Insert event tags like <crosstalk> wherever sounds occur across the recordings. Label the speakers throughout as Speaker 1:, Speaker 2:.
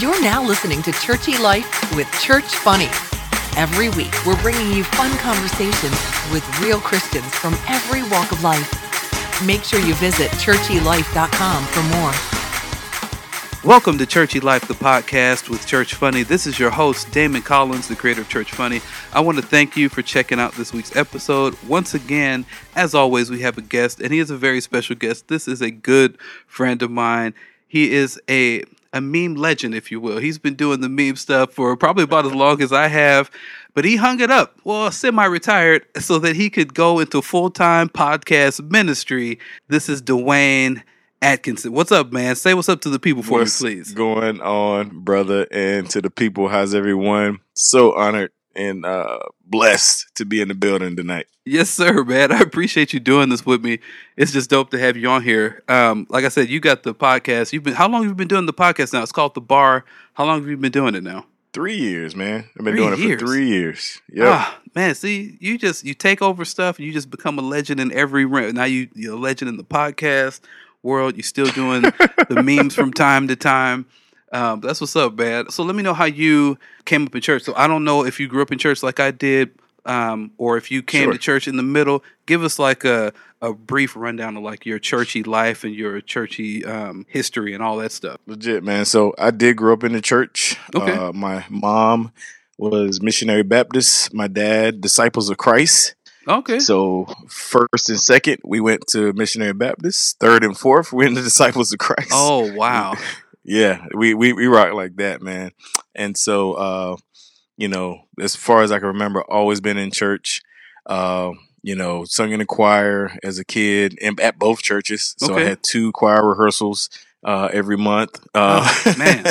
Speaker 1: You're now listening to Churchy Life with Church Funny. Every week, we're bringing you fun conversations with real Christians from every walk of life. Make sure you visit churchylife.com for more.
Speaker 2: Welcome to Churchy Life, the podcast with Church Funny. This is your host, Damon Collins, the creator of Church Funny. I want to thank you for checking out this week's episode. Once again, as always, we have a guest, and he is a very special guest. This is a good friend of mine. He is a a meme legend, if you will. He's been doing the meme stuff for probably about as long as I have, but he hung it up, well, semi retired, so that he could go into full time podcast ministry. This is Dwayne Atkinson. What's up, man? Say what's up to the people for
Speaker 3: what's
Speaker 2: me, please.
Speaker 3: going on, brother, and to the people. How's everyone? So honored and uh, blessed to be in the building tonight.
Speaker 2: Yes, sir, man. <laughs> I appreciate you doing this with me. It's just dope to have you on here. Um, like I said, you got the podcast. You've been how long have you been doing the podcast now? It's called The Bar. How long have you been doing it now?
Speaker 3: Three years, man. I've been
Speaker 2: Three
Speaker 3: doing
Speaker 2: years.
Speaker 3: it for three years. Yeah.
Speaker 2: Ah, man, see, you just you take over stuff and you just become a legend in every realm. Now you you're a legend in the podcast world. You're still doing <laughs> the memes from time to time. Um, that's what's up, man. So let me know how you came up in church. So I don't know if you grew up in church like I did, um, or if you came
Speaker 3: Sure.
Speaker 2: to church in the middle. Give us like a a brief rundown of like your churchy life and your churchy um, history and all that stuff.
Speaker 3: Legit, man. So I did grow up in the church.
Speaker 2: Okay.
Speaker 3: Uh, my mom was missionary Baptist. My dad, Disciples of Christ.
Speaker 2: Okay.
Speaker 3: So first and second, we went to missionary Baptist. Third and fourth, we went to Disciples of Christ.
Speaker 2: oh wow. <laughs>
Speaker 3: Yeah, we, we we rock like that, man. And so, uh, you know, as far as I can remember, always been in church. Uh, you know, sung in the choir as a kid and at both churches. So
Speaker 2: Okay.
Speaker 3: I had two choir rehearsals uh, every month. Uh,
Speaker 2: Oh, man.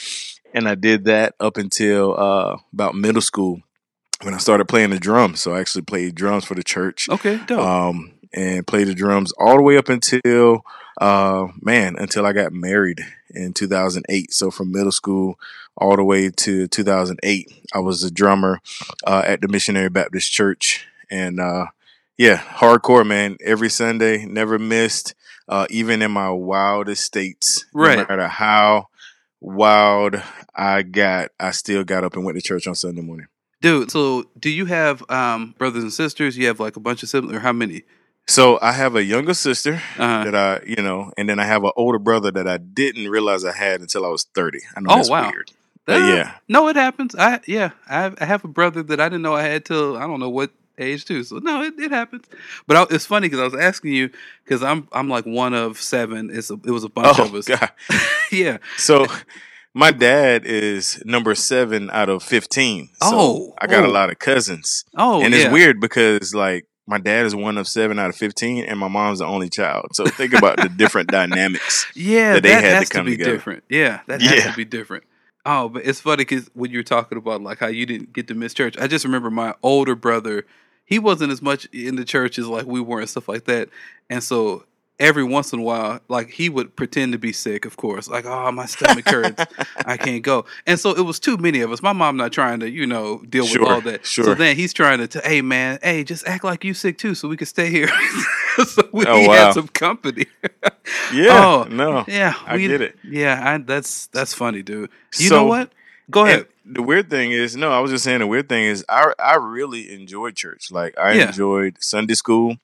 Speaker 2: <laughs>
Speaker 3: and I did that up until uh, about middle school when I started playing the drums. So I actually played drums for the church
Speaker 2: Okay. Dope.
Speaker 3: um, and played the drums all the way up until uh, man until I got married in 2008. So from middle school all the way to 2008, I was a drummer uh, at the Missionary Baptist Church, and uh, yeah, hardcore man. Every Sunday, never missed. Uh, even in my wildest states,
Speaker 2: Right.
Speaker 3: no matter how wild I got, I still got up and went to church on Sunday morning.
Speaker 2: Dude, so do you have um, brothers and sisters? You have like a bunch of siblings, or how many?
Speaker 3: So I have a younger sister
Speaker 2: Uh-huh.
Speaker 3: that I, you know, and then I have an older brother that I didn't realize I had until I was 30. I know
Speaker 2: Oh,
Speaker 3: that's
Speaker 2: wow.
Speaker 3: weird.
Speaker 2: Uh,
Speaker 3: yeah.
Speaker 2: No, it happens. I yeah, I have, I have a brother that I didn't know I had till I don't know what age too. So no, it, it happens. But I, it's funny because I was asking you because I'm I'm like one of seven. It's a, it was a bunch
Speaker 3: Oh,
Speaker 2: of us.
Speaker 3: God. <laughs>
Speaker 2: yeah.
Speaker 3: So my dad is number seven out of 15. So
Speaker 2: Oh,
Speaker 3: I got
Speaker 2: oh.
Speaker 3: a lot of cousins.
Speaker 2: Oh,
Speaker 3: and
Speaker 2: yeah.
Speaker 3: it's weird because, like, my dad is one of seven out of 15, and my mom's the only child. So think about the different <laughs> dynamics.
Speaker 2: Yeah,
Speaker 3: that
Speaker 2: that,
Speaker 3: they had to
Speaker 2: has to,
Speaker 3: come
Speaker 2: be
Speaker 3: together.
Speaker 2: different. Yeah, that has to be different. Oh, but it's funny because when you were talking about like how you didn't get to miss church, I just remember my older brother. He wasn't as much in the church as like we were and stuff like that, and so every once in a while, like he would pretend to be sick, of course, like oh my stomach hurts, <laughs> I can't go, and so it was too many of us. My mom not trying to you know deal with
Speaker 3: Sure,
Speaker 2: all that. So
Speaker 3: sure.
Speaker 2: then he's trying to, t- hey man, hey just act like you sick too, so we can stay here. <laughs> so we
Speaker 3: Oh,
Speaker 2: had some company. <laughs>
Speaker 3: Yeah.
Speaker 2: Oh,
Speaker 3: no.
Speaker 2: Yeah,
Speaker 3: I
Speaker 2: we-
Speaker 3: get it.
Speaker 2: Yeah, I, that's that's funny, dude. You
Speaker 3: So-
Speaker 2: know what? Go ahead.
Speaker 3: The weird thing is, no, I was just saying the weird thing is I I really enjoyed church. Like I
Speaker 2: Yeah.
Speaker 3: enjoyed Sunday school.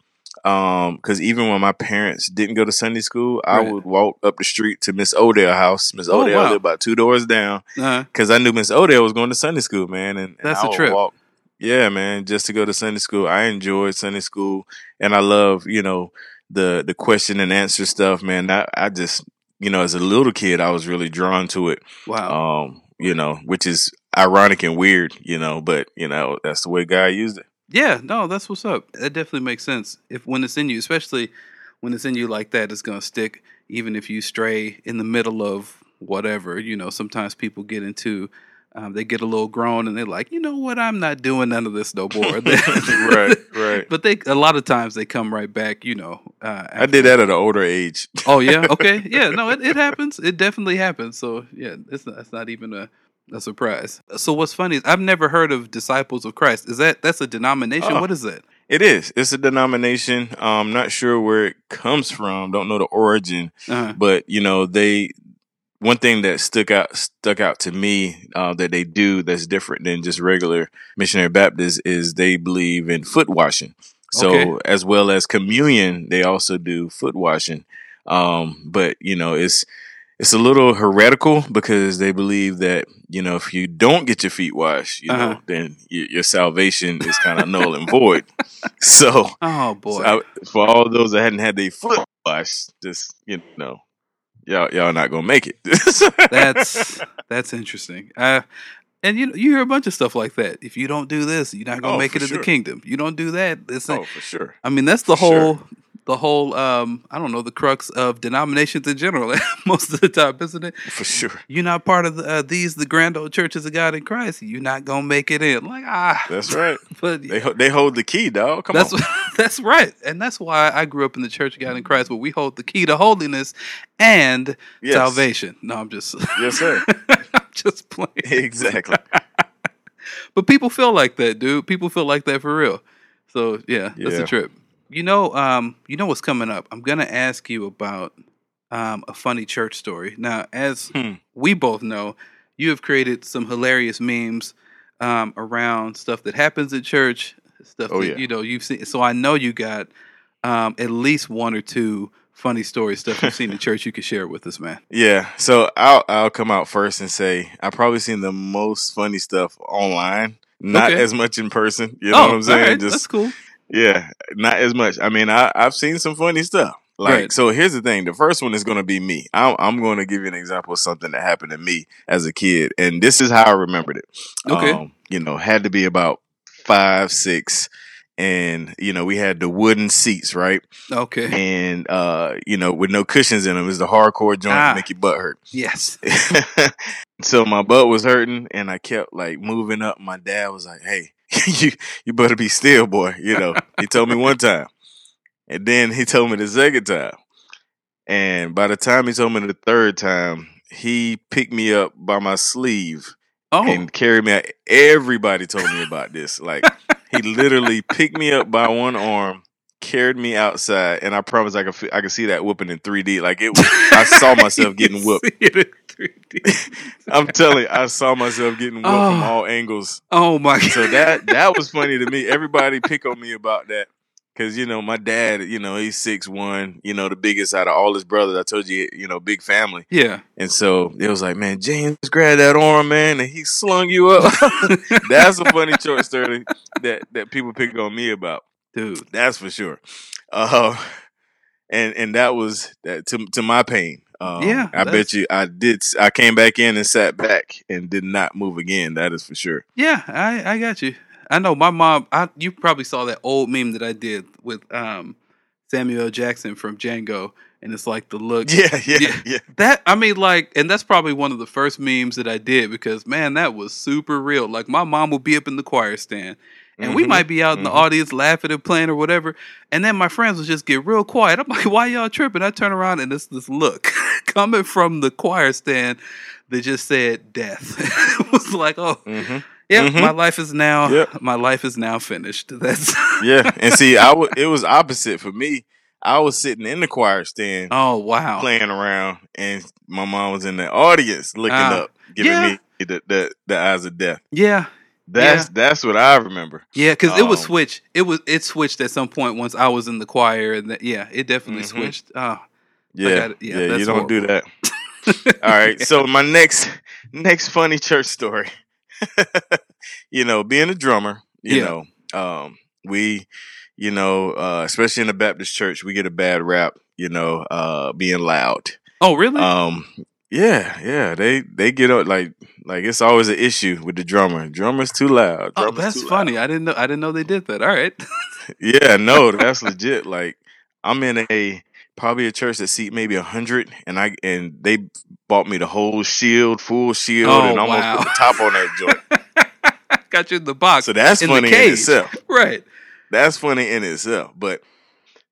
Speaker 3: Um, because even when my parents didn't go to Sunday school, I
Speaker 2: Right.
Speaker 3: would walk up the street to Miss Odell house. Miss
Speaker 2: Oh,
Speaker 3: Odell
Speaker 2: wow.
Speaker 3: lived about two doors down because I knew Miss Odell was going to Sunday school, man. And, and
Speaker 2: That's
Speaker 3: I
Speaker 2: a
Speaker 3: would
Speaker 2: trip.
Speaker 3: Walk, yeah, man, just to go to Sunday school. I enjoyed Sunday school, and I love you know the the question and answer stuff, man. I, I just you know as a little kid, I was really drawn to it
Speaker 2: wow.
Speaker 3: um, you know, which is ironic and weird, you know, but you know, that's the way God used it.
Speaker 2: Yeah, no, that's what's up. That definitely makes sense. If when it's in you, especially when it's in you like that, it's gonna stick. Even if you stray in the middle of whatever, you know, sometimes people get into. Um, they get a little grown and they're like, you know what? I'm not doing none of this no <laughs> more.
Speaker 3: right, <laughs> right.
Speaker 2: But they a lot of times they come right back. You know, uh,
Speaker 3: I did that at an older age.
Speaker 2: Oh yeah, <laughs> okay, yeah. No, it, it happens. It definitely happens. So yeah, it's not, it's not even a, a surprise. So what's funny is I've never heard of Disciples of Christ. Is that that's a denomination?
Speaker 3: Oh.
Speaker 2: What is that?
Speaker 3: It is. It's a denomination. I'm not sure where it comes from. Don't know the origin,
Speaker 2: Uh,
Speaker 3: but you know they one thing that stuck out stuck out to me uh, that they do that's different than just regular missionary Baptists is they believe in foot washing. So
Speaker 2: Okay.
Speaker 3: as well as communion, they also do foot washing. Um, but you know, it's it's a little heretical because they believe that you know if you don't get your feet washed, you know,
Speaker 2: Uh-huh.
Speaker 3: then your salvation is kind of null and void. <laughs> So,
Speaker 2: Oh boy.
Speaker 3: so I- for all those that hadn't had their foot washed, just you know, y'all y'all not gonna make it. <laughs>
Speaker 2: that's that's interesting. Uh, and you you hear a bunch of stuff like that. If you don't do this, you're not gonna
Speaker 3: Oh,
Speaker 2: make it in
Speaker 3: sure.
Speaker 2: the kingdom. You don't do that. It's not,
Speaker 3: oh for sure.
Speaker 2: I mean, that's the
Speaker 3: for sure.
Speaker 2: The whole um I don't know the crux of denominations in general. <laughs> most of the time, isn't it?
Speaker 3: For sure.
Speaker 2: You're not part of the, uh, these the grand old churches of God in Christ. You're not gonna make it in. Like ah,
Speaker 3: That's right. <laughs>
Speaker 2: but
Speaker 3: they they hold the key, dog. Come
Speaker 2: that's
Speaker 3: on. <laughs>
Speaker 2: that's right, and that's why I grew up in the Church of God in Christ, where we hold the key to holiness and
Speaker 3: Yes.
Speaker 2: salvation. No, I'm just
Speaker 3: Yes, sir.
Speaker 2: I'm just playing.
Speaker 3: exactly.
Speaker 2: But people feel like that, dude. People feel like that for real. So yeah, that's
Speaker 3: Yeah.
Speaker 2: a trip. You know, um, you know what's coming up. I'm gonna ask you about um, a funny church story. Now, as
Speaker 3: Hmm.
Speaker 2: we both know, you have created some hilarious memes um, around stuff that happens at church, stuff
Speaker 3: Oh,
Speaker 2: that
Speaker 3: yeah.
Speaker 2: you know you've seen. So I know you got um, at least one or two funny stories, stuff you've seen in <laughs> church. You could share with us, man.
Speaker 3: Yeah. So I'll I'll come out first and say I've probably seen the most funny stuff online. Not
Speaker 2: Okay.
Speaker 3: as much in person. You know what I'm saying?
Speaker 2: right,
Speaker 3: Just
Speaker 2: that's cool.
Speaker 3: Yeah, not as much. I mean, I, I've seen some funny stuff. Like,
Speaker 2: Right.
Speaker 3: so here's the thing. The first one is going to be me. I'm, I'm going to give you an example of something that happened to me as a kid. And this is how I remembered it.
Speaker 2: Okay.
Speaker 3: Um, you know, had to be about five, six. And, you know, we had the wooden seats, right?
Speaker 2: Okay.
Speaker 3: And, uh, you know, with no cushions in them. It's the hardcore joint
Speaker 2: Ah.
Speaker 3: to make your butt hurt.
Speaker 2: Yes. <laughs>
Speaker 3: so my butt was hurting and I kept like moving up. My dad was like, Hey, <laughs> you you better be still, boy. You know, he told me one time. And then he told me the second time. And by the time he told me the third time, he picked me up by my sleeve
Speaker 2: Oh.
Speaker 3: and carried me out. Everybody told me about this. Like he literally picked me up by one arm, carried me outside, and I promise I could I could see that whooping in 3D. Like it was I saw <laughs> myself getting whooped.
Speaker 2: see it in 3D. <laughs>
Speaker 3: I'm telling you, I saw myself getting whooped from
Speaker 2: Oh.
Speaker 3: all angles.
Speaker 2: Oh my god.
Speaker 3: So that that was <laughs> funny to me. Everybody pick on me about that. Cause you know my dad, you know he's six one, you know the biggest out of all his brothers. I told you, you know, big family,
Speaker 2: Yeah.
Speaker 3: and so it was like, man, James grabbed that arm, man, and he slung you up. That's a funny short story that that people pick on me about.
Speaker 2: Dude.
Speaker 3: That's for sure. Uh, <laughs> and and that was that to to my pain. Um,
Speaker 2: Yeah,
Speaker 3: I bet you I did. I came back in and sat back and did not move again. That is for sure.
Speaker 2: Yeah, I, I got you. I know my mom. I you probably saw that old meme that I did with um Samuel Jackson from Django, and it's like the look. <laughs>
Speaker 3: Yeah, yeah,
Speaker 2: Yeah.
Speaker 3: yeah.
Speaker 2: That I mean, like, and that's probably one of the first memes that I did because man, that was super real. Like my mom would be up in the choir stand, and we
Speaker 3: Mhm,
Speaker 2: might be out in the
Speaker 3: mhm.
Speaker 2: audience laughing and playing or whatever, and then my friends would just get real quiet. I'm like, <laughs> why y'all tripping? I turn around and it's this look <laughs> coming from the choir stand that just said death. <laughs> it was like, oh,
Speaker 3: Mhm.
Speaker 2: yeah,
Speaker 3: Mhm.
Speaker 2: my life is now
Speaker 3: Yep.
Speaker 2: my life is now finished. That's
Speaker 3: Yeah, and see, I wa- it was opposite for me. I was sitting in the choir stand
Speaker 2: oh wow.
Speaker 3: playing around, and my mom was in the audience looking
Speaker 2: Ah,
Speaker 3: up, giving
Speaker 2: yeah.
Speaker 3: me the, the the eyes of death.
Speaker 2: Yeah,
Speaker 3: That's that's what I remember.
Speaker 2: yeah, because it was
Speaker 3: Um,
Speaker 2: switched. It was it switched at some point once I was in the choir, and that, yeah, it definitely
Speaker 3: Mhm.
Speaker 2: switched. Oh,
Speaker 3: Yeah,
Speaker 2: got it. Yeah,
Speaker 3: yeah, you don't do that. <laughs> All right. So my next next funny church story. <laughs> you know, being a drummer, you
Speaker 2: Yeah.
Speaker 3: know, um, we, you know, uh, especially in the Baptist church, we get a bad rap, you know, uh, being loud.
Speaker 2: Oh really?
Speaker 3: Um, yeah, yeah, they they get up like like it's always an issue with the drummer. Drummer's too loud.
Speaker 2: oh, that's
Speaker 3: too
Speaker 2: funny.
Speaker 3: loud.
Speaker 2: I didn't know. I didn't know they did that. All right. <laughs>
Speaker 3: Yeah, no, that's legit. Like I'm in a probably a church that seat maybe a hundred, and I and they bought me the whole shield, full shield,
Speaker 2: Oh,
Speaker 3: and almost
Speaker 2: wow.
Speaker 3: put the top on that joint. <laughs>
Speaker 2: Got you in the box.
Speaker 3: So that's
Speaker 2: In
Speaker 3: funny in itself.
Speaker 2: right.
Speaker 3: That's funny in itself. But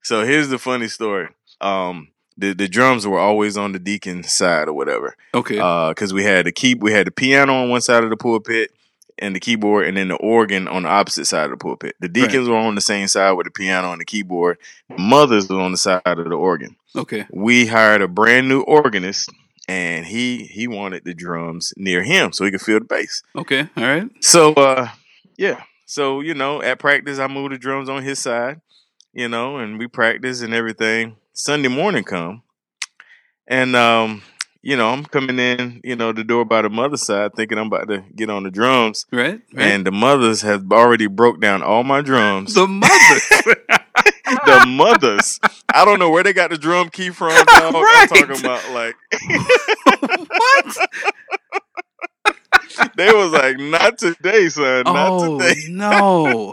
Speaker 3: so here's the funny story. Um, the the drums were always on the deacon side or whatever.
Speaker 2: Okay.
Speaker 3: because we had the key, we had the piano on one side of the pulpit and the keyboard, and then the organ on the opposite side of the pulpit. The deacons were on the same side with the piano and the keyboard. Mothers were on the side of the organ.
Speaker 2: okay.
Speaker 3: We hired a brand new organist, and he he wanted the drums near him so he could feel the bass.
Speaker 2: Okay. All right.
Speaker 3: So uh yeah. So, you know, at practice I moved the drums on his side, you know, and we practice and everything. Sunday morning come. And um, you know, I'm coming in, you know, the door by the mother's side thinking I'm about to get on the drums.
Speaker 2: Right. right.
Speaker 3: And the mothers have already broke down all my drums.
Speaker 2: the mothers. <laughs> <laughs>
Speaker 3: the mothers. I don't know where they got the drum key from. <laughs> Dog.
Speaker 2: Right.
Speaker 3: I'm talking about like
Speaker 2: what?
Speaker 3: they was like, not today, son. Not
Speaker 2: Oh
Speaker 3: today.
Speaker 2: no.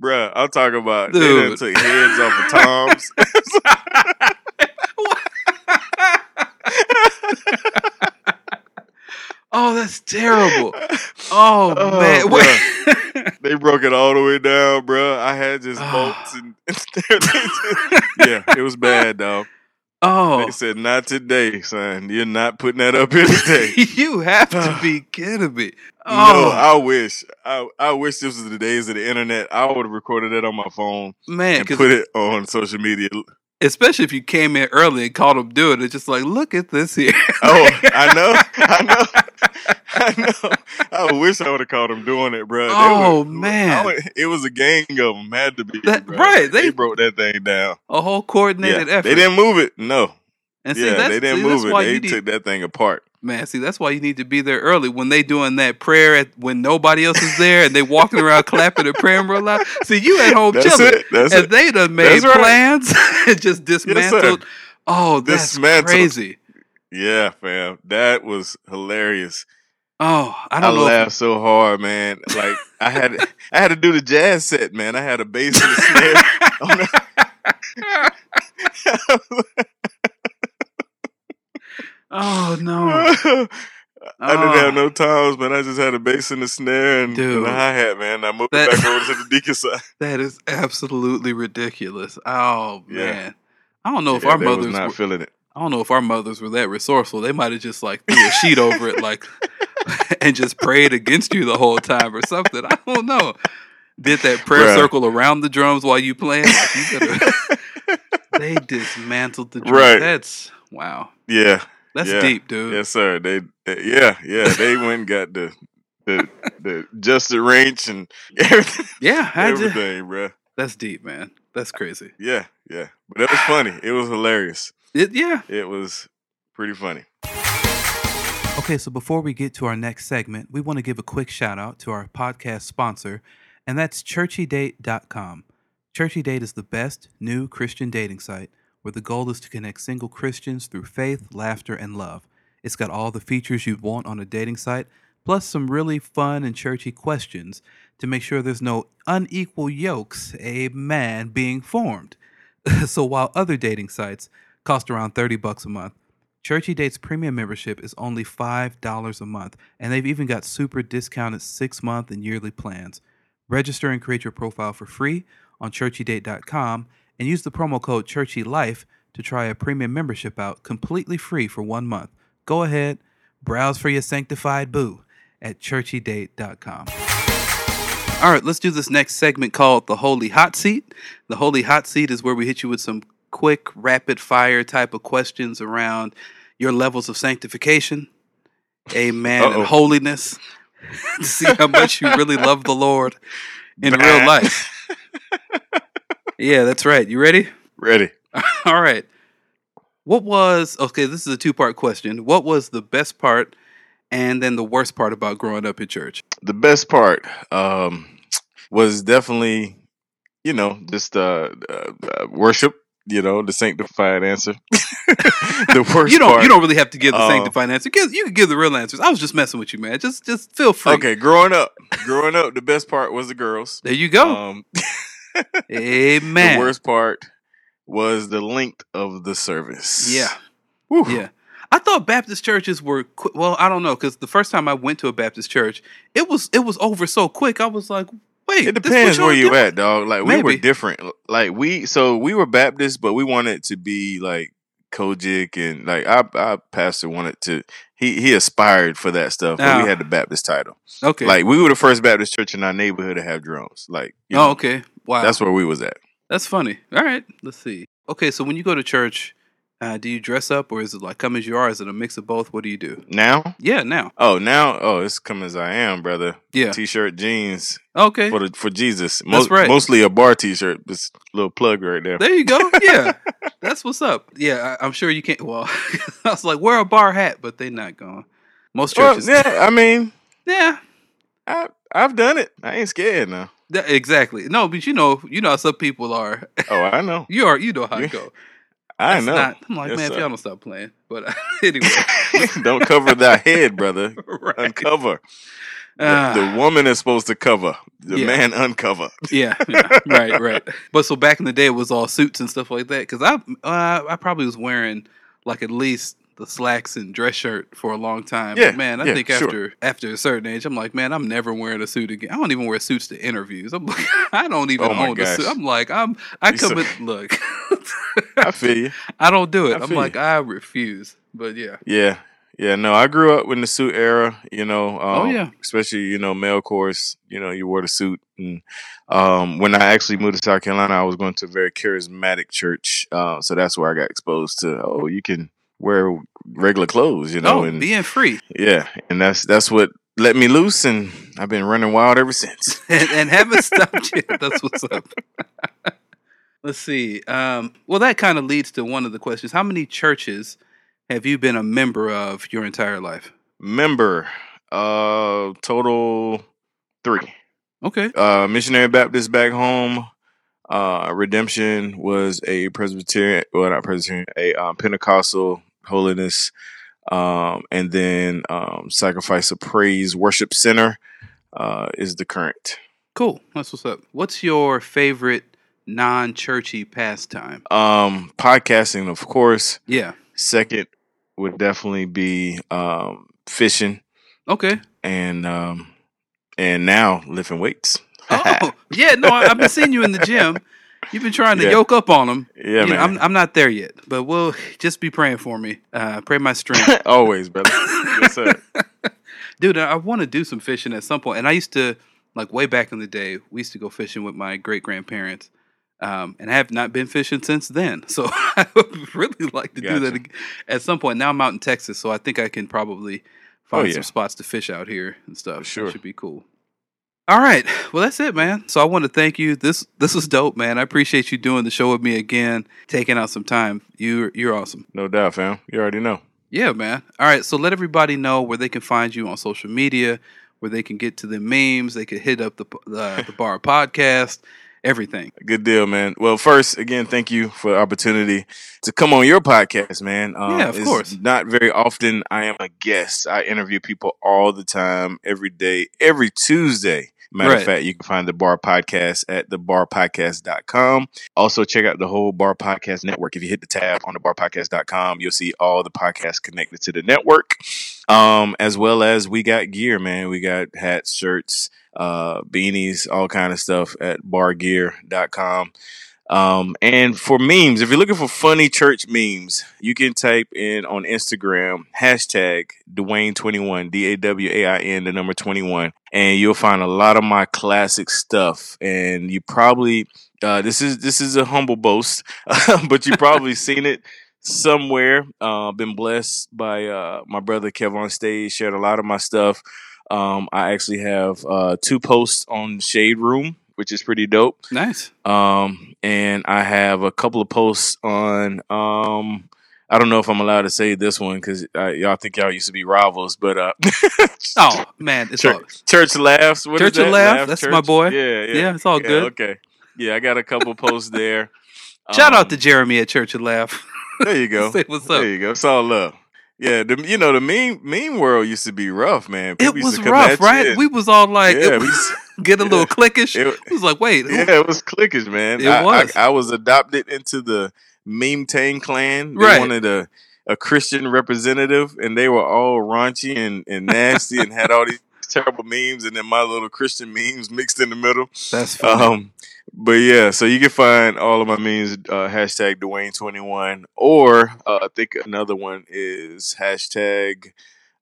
Speaker 3: Bruh, I'm talking about they
Speaker 2: Dude.
Speaker 3: done took heads off of toms. <laughs>
Speaker 2: Oh, that's terrible. Oh,
Speaker 3: Oh,
Speaker 2: man. Wait.
Speaker 3: they broke it all the way down, bruh. I had just
Speaker 2: Oh.
Speaker 3: bolts and <laughs> yeah, it was bad, dog.
Speaker 2: oh,
Speaker 3: They said, not today, son. You're not putting that up here today. <laughs>
Speaker 2: you have to <sighs> be kidding me.
Speaker 3: No,
Speaker 2: Oh,
Speaker 3: I wish. I, I wish this was the days of the internet. I would have recorded that on my phone
Speaker 2: man,
Speaker 3: and put it on social media.
Speaker 2: especially if you came in early and caught them doing it, just like, look at this here.
Speaker 3: Oh, I <laughs> know, I know, <laughs> I know. I wish I would have caught them doing it, bro.
Speaker 2: Oh,
Speaker 3: were-
Speaker 2: man.
Speaker 3: Would- it was a gang of them. Had to be
Speaker 2: That- right,
Speaker 3: They,
Speaker 2: they-
Speaker 3: broke that thing down.
Speaker 2: A whole
Speaker 3: Yeah,
Speaker 2: coordinated effort.
Speaker 3: they didn't move it. No,
Speaker 2: And
Speaker 3: yeah, they didn't
Speaker 2: see,
Speaker 3: move it. They took that thing apart.
Speaker 2: Man. See, that's why you need to be there early when they doing that prayer at, when nobody else is there and they walking around <laughs> clapping and praying real loud. See, you at home
Speaker 3: That's
Speaker 2: chilling,
Speaker 3: it. That's
Speaker 2: and
Speaker 3: it.
Speaker 2: they done made
Speaker 3: That's right.
Speaker 2: plans <laughs> and just dismantled. oh, that's
Speaker 3: Dismantled.
Speaker 2: crazy.
Speaker 3: Yeah, fam, that was hilarious.
Speaker 2: Oh, I
Speaker 3: I,
Speaker 2: don't know. if-
Speaker 3: laughed so hard, man. Like I had, <laughs> I had to do the jazz set, man. I had a bass and a snare.
Speaker 2: Oh no, <laughs>
Speaker 3: I didn't have
Speaker 2: Oh.
Speaker 3: no ah. toms, man. I just had a bass and a snare and, and a hi hat, man. I moved
Speaker 2: That-
Speaker 3: it back over to <laughs> the deacon side.
Speaker 2: that is absolutely ridiculous. Oh
Speaker 3: Yeah.
Speaker 2: man, I don't know if our mothers
Speaker 3: not
Speaker 2: were,
Speaker 3: feeling it.
Speaker 2: I don't know if our mothers were that resourceful. They might have just like threw a sheet over it, like, <laughs> and just prayed against you the whole time or something. I don't know. Did that prayer circle around the drums while you playing? Like you they dismantled the drums.
Speaker 3: Right.
Speaker 2: That's wow.
Speaker 3: Yeah,
Speaker 2: That's
Speaker 3: Yeah.
Speaker 2: deep, dude.
Speaker 3: yes, sir. They, they- yeah, yeah. They went and got the the the just the range and <laughs> everything,
Speaker 2: Yeah, I just,
Speaker 3: everything, bruh.
Speaker 2: that's deep, man. That's crazy.
Speaker 3: Yeah, yeah. But it was funny. It was hilarious.
Speaker 2: It, yeah.
Speaker 3: It was pretty funny.
Speaker 2: Okay, so before we get to our next segment, we want to give a quick shout out to our podcast sponsor, and that's churchydate.com. Churchy Date is the best new Christian dating site where the goal is to connect single Christians through faith, laughter, and love. It's got all the features you'd want on a dating site, plus some really fun and churchy questions to make sure there's no unequal yokes, a man being formed. <laughs> so while other dating sites cost around 30 bucks a month, Churchy Date's premium membership is only $5 a month, and they've even got super discounted six month and yearly plans. Register and create your profile for free on churchydate.com and use the promo code ChurchyLife to try a premium membership out completely free for one month. Go ahead, browse for your sanctified boo at churchydate.com. All right, let's do this next segment called the Holy Hot Seat. The Holy Hot Seat is where we hit you with some quick, rapid fire type of questions around your levels of sanctification, amen,
Speaker 3: Uh-oh.
Speaker 2: and holiness to <laughs> see how much you really love the Lord in real life. <laughs> Yeah, that's right. You ready?
Speaker 3: Ready. <laughs>
Speaker 2: All right. What was okay? This is a two part question. What was the best part and then the worst part about growing up in church?
Speaker 3: The best part um, was definitely, you know, just uh, uh, uh, worship. You know, the sanctified answer. <laughs> the <laughs> worst
Speaker 2: you don't
Speaker 3: part.
Speaker 2: you don't really have to give the
Speaker 3: uh,
Speaker 2: sanctified answer. Give, you can give the real answers. I was just messing with you, man. Just just feel free.
Speaker 3: Okay, growing up, growing up, the best part was the girls.
Speaker 2: There you go.
Speaker 3: Um,
Speaker 2: Amen.
Speaker 3: the worst part was the length of the service.
Speaker 2: Yeah.
Speaker 3: Whew.
Speaker 2: Yeah. I thought Baptist churches were qu- well. I don't know because the first time I went to a Baptist church, it was it was over so quick. I was like, wait,
Speaker 3: It depends where
Speaker 2: y'all
Speaker 3: at, dog. Like we were different. Like we, so we were Baptist, but we wanted to be like COGIC and like our, our pastor wanted to. He he aspired for that stuff, but
Speaker 2: Ah.
Speaker 3: we had the Baptist title.
Speaker 2: Okay.
Speaker 3: Like we were the first Baptist church in our neighborhood to have drums. Like you
Speaker 2: oh,
Speaker 3: know,
Speaker 2: okay. Wow.
Speaker 3: that's where we was at.
Speaker 2: That's funny. All right, let's see. Okay, so when you go to church, Uh, do you dress up or is it like come as you are? Is it a mix of both? What do you do?
Speaker 3: Now?
Speaker 2: Yeah, now.
Speaker 3: Oh, now? Oh, it's come as I am, brother.
Speaker 2: Yeah.
Speaker 3: T-shirt, jeans
Speaker 2: Okay.
Speaker 3: for the for Jesus.
Speaker 2: That's right.
Speaker 3: Mostly a bar T-shirt. This little plug right there.
Speaker 2: There you go. Yeah, <laughs> that's what's up. Yeah, I, I'm sure you can't. Well, <laughs> I was like, wear a bar hat, but they're not going. Most
Speaker 3: Well,
Speaker 2: churches.
Speaker 3: yeah, I mean, <laughs>
Speaker 2: yeah.
Speaker 3: I I've done it. I ain't scared now.
Speaker 2: That- exactly. No, but you know, you know, how some people are.
Speaker 3: Oh, I know. <laughs>
Speaker 2: You are. You know how
Speaker 3: Yeah.
Speaker 2: it go.
Speaker 3: I
Speaker 2: That's
Speaker 3: know.
Speaker 2: not- I'm like,
Speaker 3: Yes,
Speaker 2: man, if y'all don't stop playing. But <laughs> anyway, <laughs>
Speaker 3: Don't cover that head, brother.
Speaker 2: right.
Speaker 3: Uncover. The-
Speaker 2: Ah.
Speaker 3: the woman is supposed to cover. The
Speaker 2: Yeah.
Speaker 3: man uncover.
Speaker 2: Yeah, yeah, right, right. But so back in the day, it was all suits and stuff like that. Because I, uh, I probably was wearing like at least the slacks and dress shirt for a long time.
Speaker 3: Yeah,
Speaker 2: but man, I
Speaker 3: yeah,
Speaker 2: think
Speaker 3: sure.
Speaker 2: after after a certain age, I'm like, man, I'm never wearing a suit again. I don't even wear suits to interviews. I'm like, <laughs> I don't even
Speaker 3: Oh
Speaker 2: own a suit. I'm like, I'm, I
Speaker 3: You
Speaker 2: come
Speaker 3: so-
Speaker 2: in, look, <laughs>
Speaker 3: I feel you. <laughs>
Speaker 2: I don't do it.
Speaker 3: I
Speaker 2: I'm
Speaker 3: feel
Speaker 2: like,
Speaker 3: you.
Speaker 2: I refuse. But yeah,
Speaker 3: Yeah. Yeah, no, I grew up in the suit era, you know. Um,
Speaker 2: Oh, yeah.
Speaker 3: Especially, you know, male course, you know, you wore the suit. And um, when I actually moved to South Carolina, I was going to a very charismatic church. Uh, so that's where I got exposed to, oh, you can wear regular clothes, you know.
Speaker 2: oh,
Speaker 3: and
Speaker 2: being free
Speaker 3: yeah, and that's that's what let me loose. And I've been running wild ever since. <laughs>
Speaker 2: and, and haven't stopped yet. <laughs> That's what's up. Let's see. Um, well, that kind of leads to one of the questions. How many churches have you been a member of your entire life?
Speaker 3: Member, uh, total three.
Speaker 2: Okay.
Speaker 3: uh, Missionary Baptist back home. Uh, Redemption was a Presbyterian, well, not Presbyterian, a um, Pentecostal holiness, um, and then um, Sacrifice of Praise Worship Center uh, is the current.
Speaker 2: Cool. That's what's up. What's your favorite non churchy pastime?
Speaker 3: Um, podcasting, of course.
Speaker 2: Yeah.
Speaker 3: Second would definitely be um, fishing,
Speaker 2: Okay.
Speaker 3: and um, and now lifting weights.
Speaker 2: Oh, yeah. No, I, I've been seeing you in the gym. <laughs> You've been trying to
Speaker 3: Yeah.
Speaker 2: yoke up on them.
Speaker 3: yeah, man.
Speaker 2: I'm, I'm not there yet, but we'll just be praying for me. Uh, pray my strength. <laughs>
Speaker 3: Always, brother. yes, sir. <laughs>
Speaker 2: dude i want to do some fishing at some point. and i used to like way back in the day we used to go fishing with my great grandparents um, and I have not been fishing since then <laughs> so i would really like to do that at some point now i'm out in texas so i think i can probably
Speaker 3: Oh,
Speaker 2: find
Speaker 3: yeah.
Speaker 2: some spots to fish out here and stuff
Speaker 3: sure.
Speaker 2: that should be cool all right well that's it man so i want to thank you this this was dope man i appreciate you doing the show with me again taking out some time you you're awesome
Speaker 3: No doubt, fam. You already know.
Speaker 2: yeah, man. All right, so let everybody know where they can find you on social media, where they can get to the memes, they could hit up the uh, the <laughs> bar podcast, everything.
Speaker 3: Good deal, man. Well, first, again, thank you for the opportunity to come on your podcast, man. Um,
Speaker 2: Yeah, of course.
Speaker 3: Not very often I am a guest. I interview people all the time, every day, every Tuesday. Matter
Speaker 2: Right.
Speaker 3: of fact, you can find the Bar Podcast at thebarpodcast.com. Also, check out the whole Bar Podcast Network. If you hit the tab on thebarpodcast.com, you'll see all the podcasts connected to the network. Um, as well as we got gear, man. We got hats, shirts, uh, beanies, all kind of stuff at bargear.com. Um, and for memes, if you're looking for funny church memes, you can type in on Instagram hashtag Dwayne21, D A W A I N, the number 21, and you'll find a lot of my classic stuff. And you probably, uh, this is this is a humble boast, <laughs> but you probably <laughs> seen it somewhere. Uh, been blessed by uh, my brother KevOnStage, shared a lot of my stuff. Um, I actually have uh, two posts on Shade Room, which is pretty dope.
Speaker 2: Nice.
Speaker 3: Um, and I have a couple of posts on. Um, I don't know if I'm allowed to say this one because uh, y'all think y'all used to be rivals, but uh, <laughs>
Speaker 2: Oh man, it's
Speaker 3: Church,
Speaker 2: all
Speaker 3: Church laughs. What
Speaker 2: Church
Speaker 3: that?
Speaker 2: Laugh, that's my boy.
Speaker 3: Yeah, yeah,
Speaker 2: yeah, it's all
Speaker 3: Yeah,
Speaker 2: good.
Speaker 3: Okay, yeah, I got a couple posts there. <laughs>
Speaker 2: Shout out
Speaker 3: Um,
Speaker 2: to Jeremy at Church of Laugh.
Speaker 3: There you <laughs> go.
Speaker 2: Say what's up.
Speaker 3: There you go. It's all love. Yeah, the, you know the meme meme world used to be rough, man.
Speaker 2: It
Speaker 3: People used
Speaker 2: was rough, right?
Speaker 3: and-
Speaker 2: We was all like,
Speaker 3: yeah,
Speaker 2: it was, get a little
Speaker 3: yeah.
Speaker 2: clickish.
Speaker 3: It-
Speaker 2: It was like, wait, who-
Speaker 3: yeah, it was clickish, man.
Speaker 2: It
Speaker 3: I,
Speaker 2: was.
Speaker 3: I, I was adopted into the meme tang clan. They
Speaker 2: Right.
Speaker 3: wanted a a Christian representative, and they were all raunchy and, and nasty, and had all these <laughs> terrible memes, and then my little Christian memes mixed in the middle.
Speaker 2: that's funny.
Speaker 3: Um, but yeah, so you can find all of my memes uh, hashtag Dwayne twenty one, or uh, I think another one is hashtag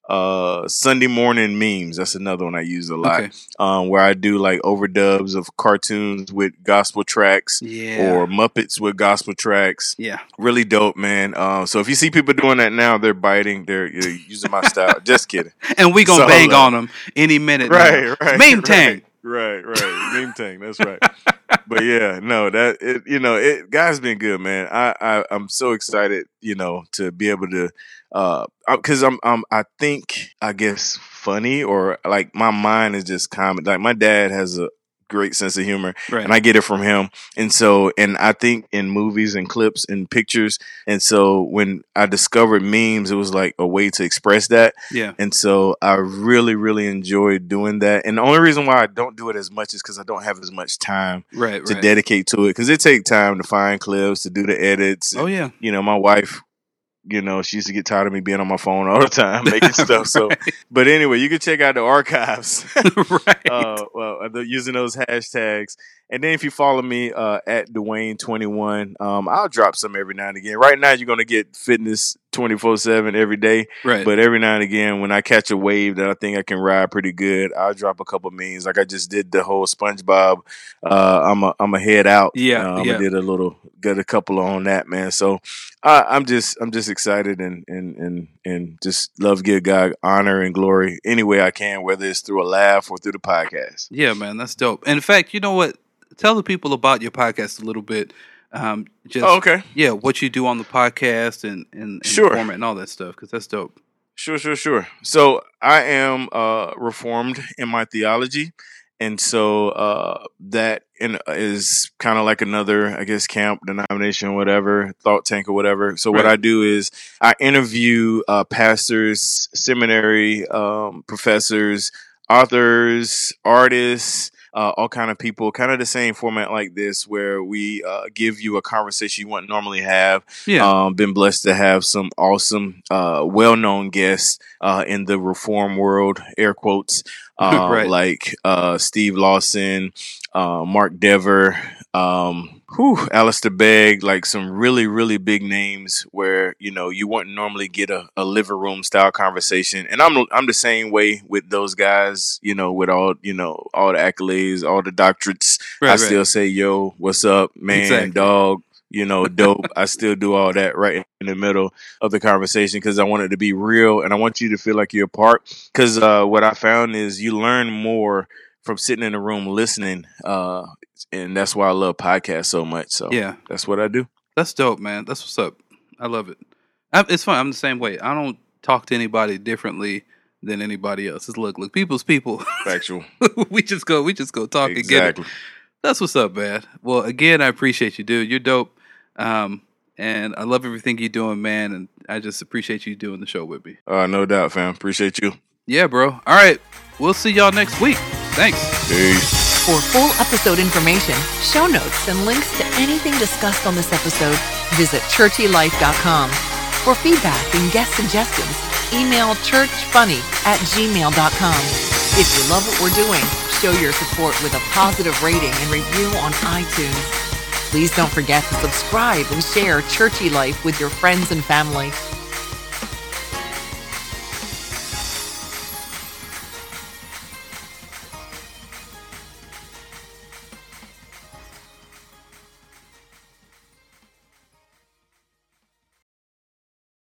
Speaker 3: uh, Sunday morning memes. That's another one I use a lot.
Speaker 2: Okay.
Speaker 3: Um, where I do like overdubs of cartoons with gospel tracks
Speaker 2: Yeah.
Speaker 3: or Muppets with gospel tracks.
Speaker 2: yeah.
Speaker 3: Really dope, man. Um, so if you see people doing that now, they're biting. They're, know, using my style. <laughs> Just kidding.
Speaker 2: And we gonna
Speaker 3: So,
Speaker 2: bang
Speaker 3: uh,
Speaker 2: on them any minute. now.
Speaker 3: Right, right.
Speaker 2: Meme
Speaker 3: right,
Speaker 2: tank.
Speaker 3: Right, right. Meme tank. That's right. <laughs> but yeah, no, that it you know, it guys been good, man. I, I I'm so excited, you know, to be able to uh because I'm um I think I guess funny or like my mind is just common. Like my dad has a great sense of humor
Speaker 2: Right.
Speaker 3: and I get it from him. And so, and I think in movies and clips and pictures. And so, when I discovered memes, it was like a way to express that.
Speaker 2: yeah.
Speaker 3: And so, I really, really enjoyed doing that. And the only reason why I don't do it as much is because I don't have as much time
Speaker 2: Right.
Speaker 3: to
Speaker 2: Right.
Speaker 3: dedicate to it. Because it take time to find clips, to do the edits.
Speaker 2: oh yeah.
Speaker 3: You know, my wife. You know, she used to get tired of me being on my phone all the time <laughs> making stuff. So, <laughs> but anyway, you can check out the archives. <laughs>
Speaker 2: right.
Speaker 3: uh, well, uh, using those hashtags. And then if you follow me uh, at Dwayne21, um, I'll drop some every now and again. Right now, you're going to get fitness 24 7 every day.
Speaker 2: right.
Speaker 3: But every now and again, when I catch a wave that I think I can ride pretty good, I'll drop a couple memes. Like I just did the whole SpongeBob. Uh, I'm a I'm a head out.
Speaker 2: Yeah,
Speaker 3: um,
Speaker 2: yeah.
Speaker 3: I did a little, got a couple on that man. So I, I'm just I'm just excited and and and and just love give God honor and glory any way I can, whether it's through a laugh or through the podcast.
Speaker 2: Yeah, man, that's dope. And in fact, you know what? Tell the people about your podcast a little bit. Um, just
Speaker 3: Oh, okay.
Speaker 2: yeah, what you do on the podcast and and, and the
Speaker 3: Sure.
Speaker 2: format and all that stuff because that's dope.
Speaker 3: Sure, sure, sure. So I am uh, reformed in my theology, and so uh, that in, is kind of like another, I guess, camp, denomination, whatever, thought tank or whatever. So what I do is I interview uh, pastors, seminary um, professors, authors, artists. Uh, all kind of people, kind of the same format like this, where we uh, give you a conversation you wouldn't normally have,
Speaker 2: Yeah,
Speaker 3: um, been blessed to have some awesome, uh, well-known guests uh, in the reform world, air quotes, <laughs> uh,
Speaker 2: Right.
Speaker 3: like uh, Steve Lawson, uh, Mark Dever, um, whew, Alistair Begg, like some really, really big names where you know you wouldn't normally get a, a living room style conversation. And I'm I'm the same way with those guys, you know, with all you know all the accolades, all the doctorates.
Speaker 2: right,
Speaker 3: I
Speaker 2: right.
Speaker 3: still say, yo, what's up, man,
Speaker 2: Exactly.
Speaker 3: dog, you know, dope. I still do all that right in the middle of the conversation because I want it to be real and I want you to feel like you're a part. Because uh, what I found is you learn more from sitting in a room listening. Uh, and that's why I love podcasts so much. So
Speaker 2: yeah,
Speaker 3: that's what I do.
Speaker 2: that's dope, man. That's what's up. I love it. I, it's fun. I'm the same way. I don't talk to anybody differently than anybody else. It's look, look, people's people.
Speaker 3: Factual. <laughs>
Speaker 2: we just go, we just go talk and get it.
Speaker 3: exactly.
Speaker 2: That's what's up, man. Well, again, I appreciate you, dude. You're dope. Um, and I love everything you're doing, man. And I just appreciate you doing the show with me.
Speaker 3: Uh, no doubt, fam. Appreciate you.
Speaker 2: Yeah, bro. All right. We'll see y'all next week. Thanks.
Speaker 3: Peace.
Speaker 1: For full episode information, show notes, and links to anything discussed on this episode, visit churchylife.com. For feedback and guest suggestions, email churchfunny at gmail.com. If you love what we're doing, show your support with a positive rating and review on iTunes. Please don't forget to subscribe and share Churchy Life with your friends and family.